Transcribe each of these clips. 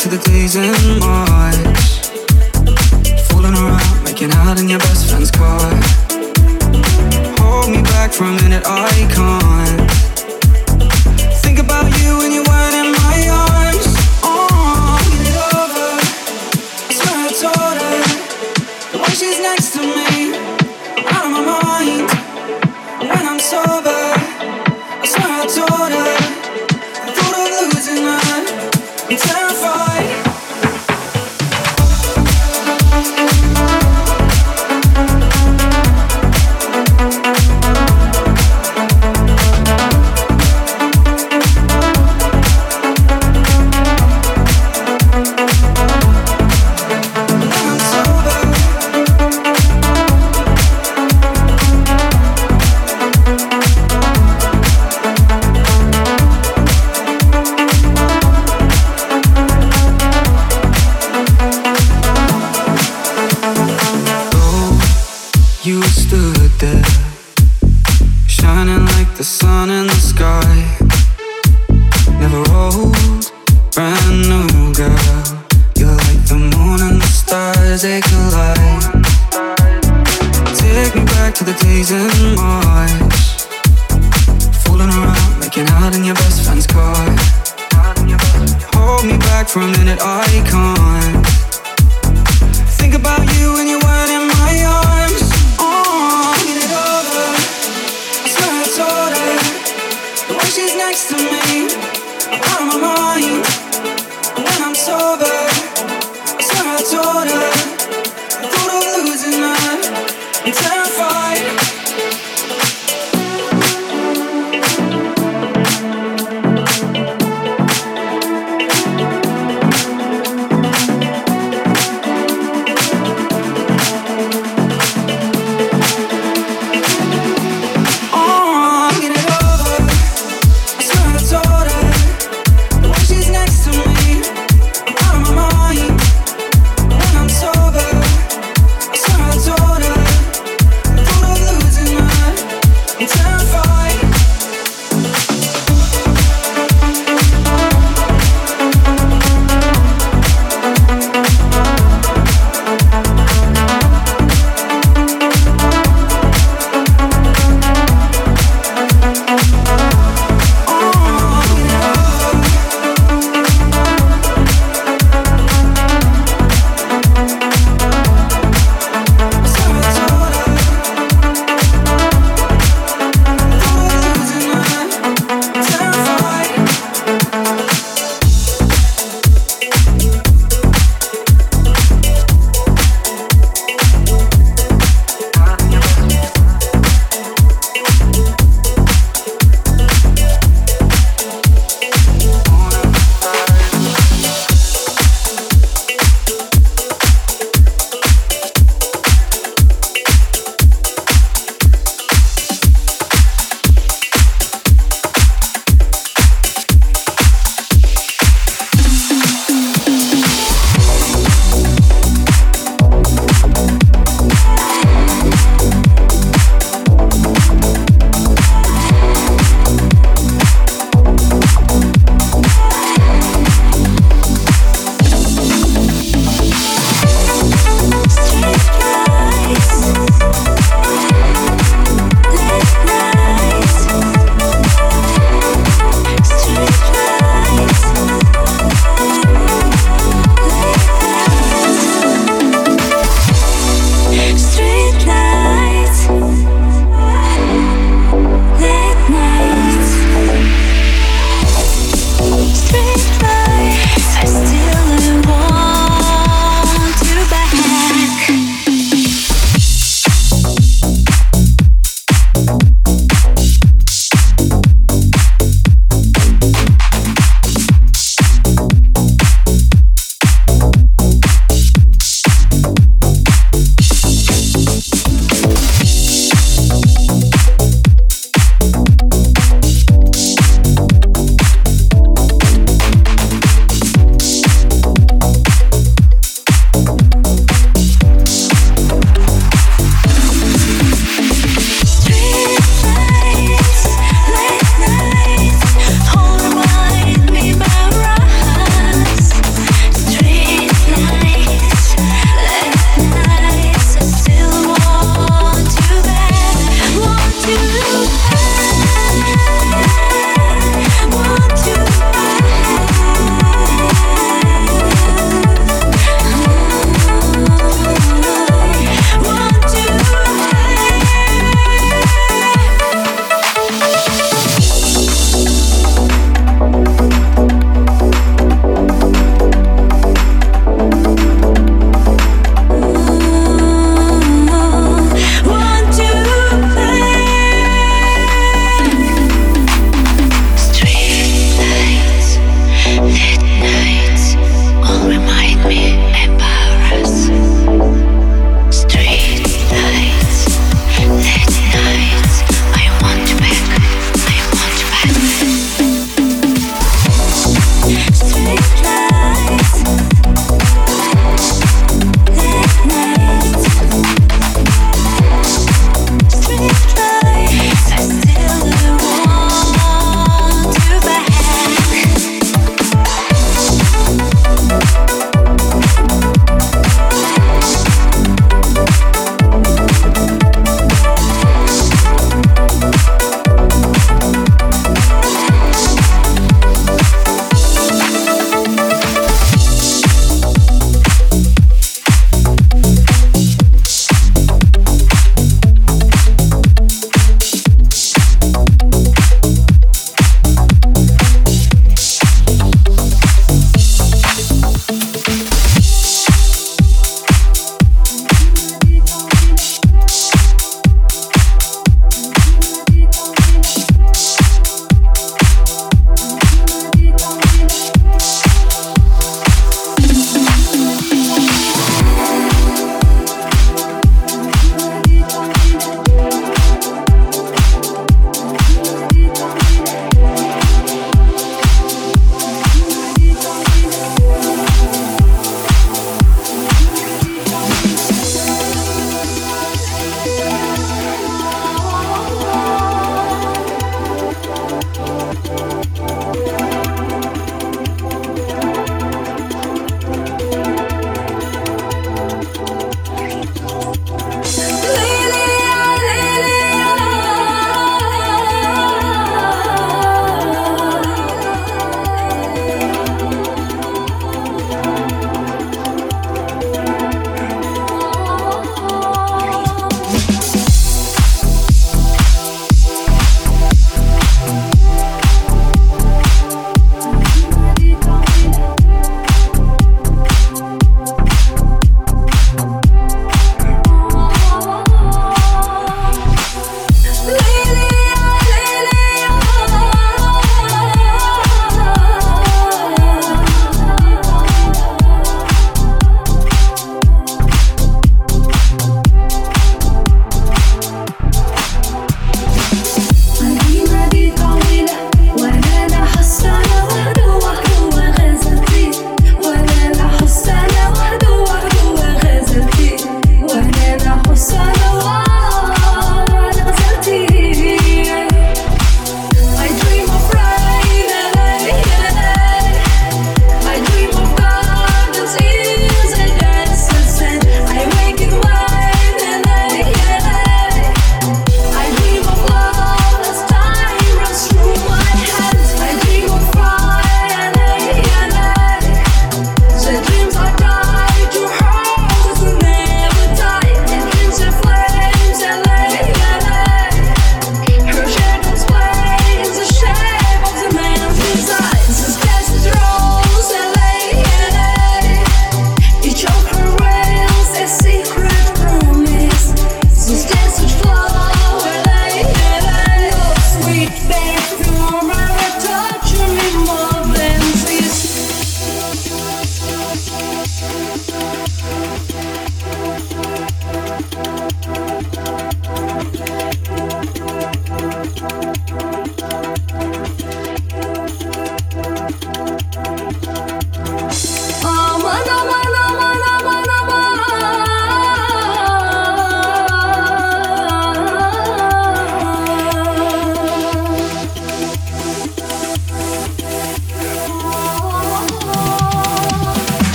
to the days in my your best friend's car. Hold me back from minute icon.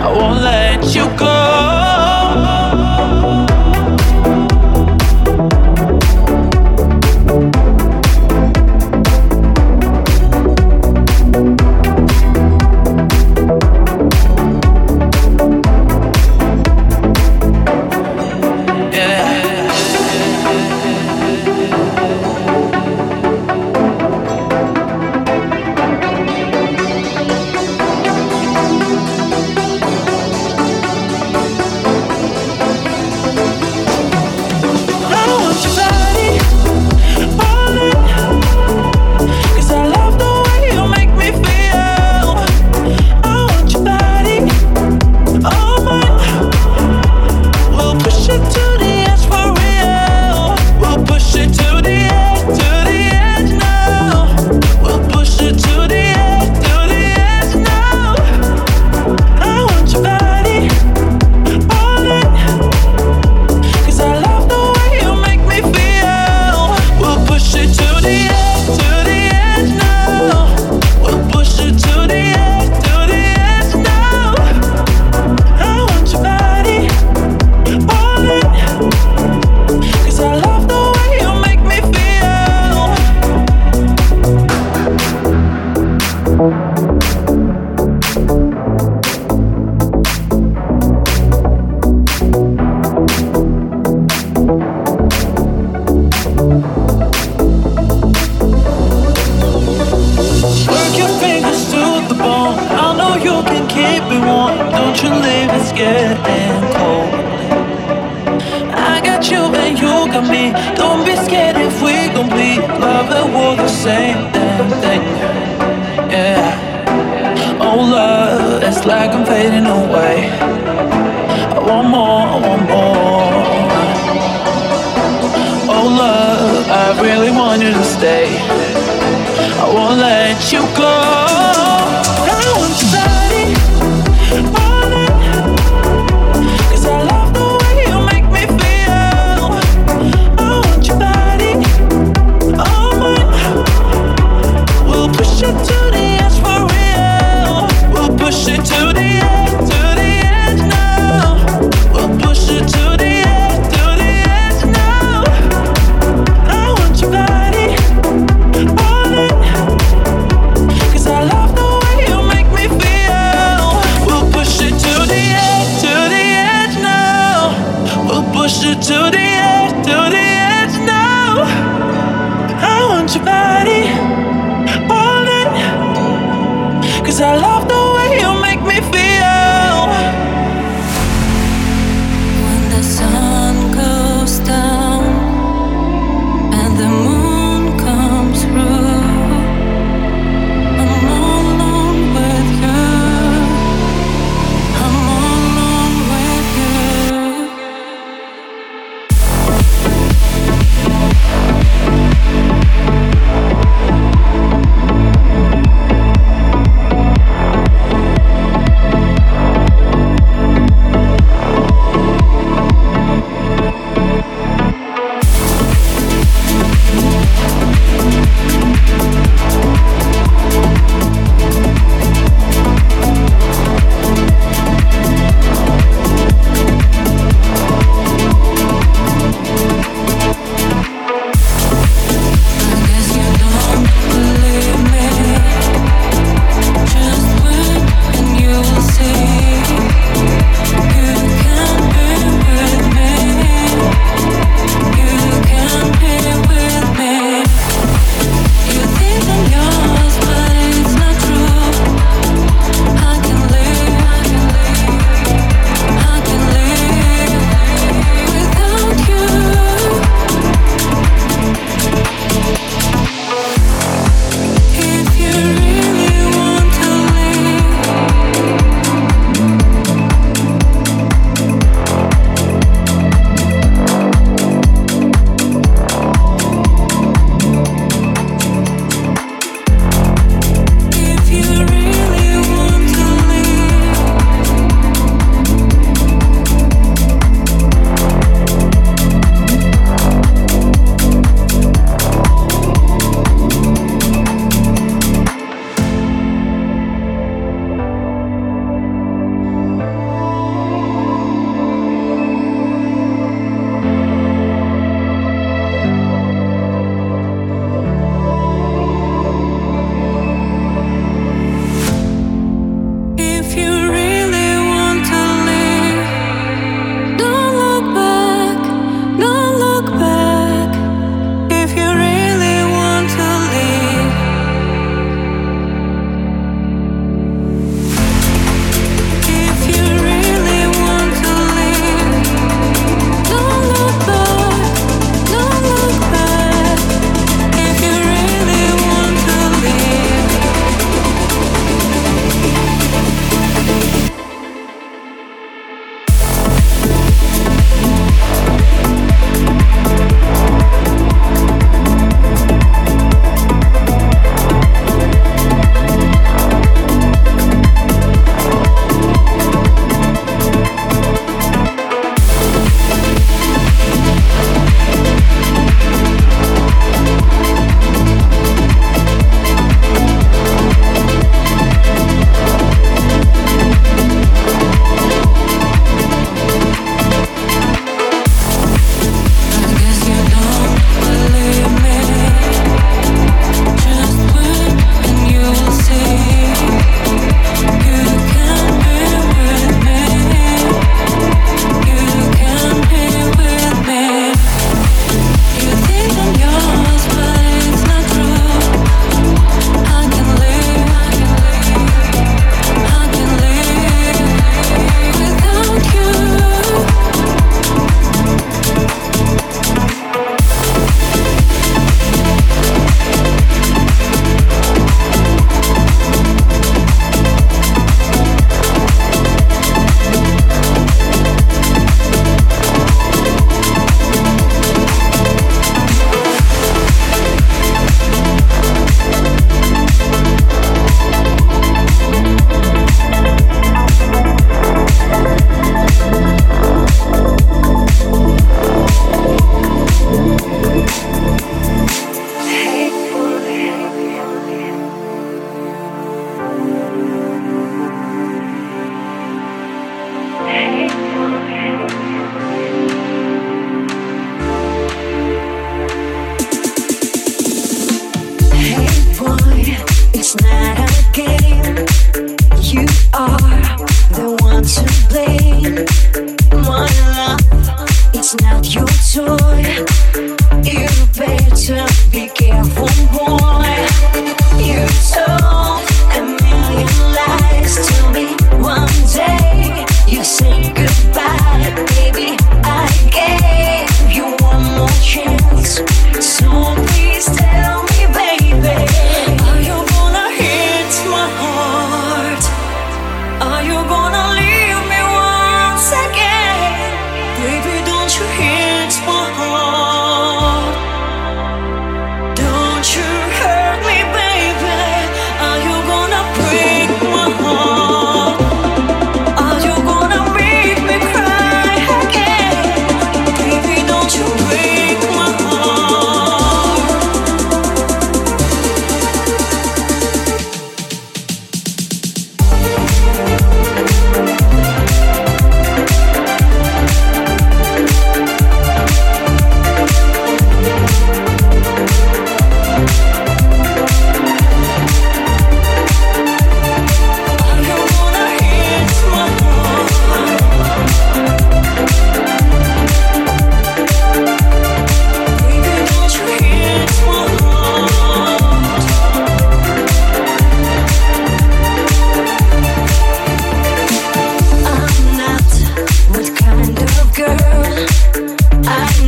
I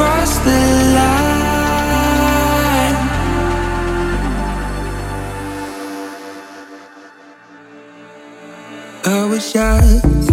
cross the line. I wish I.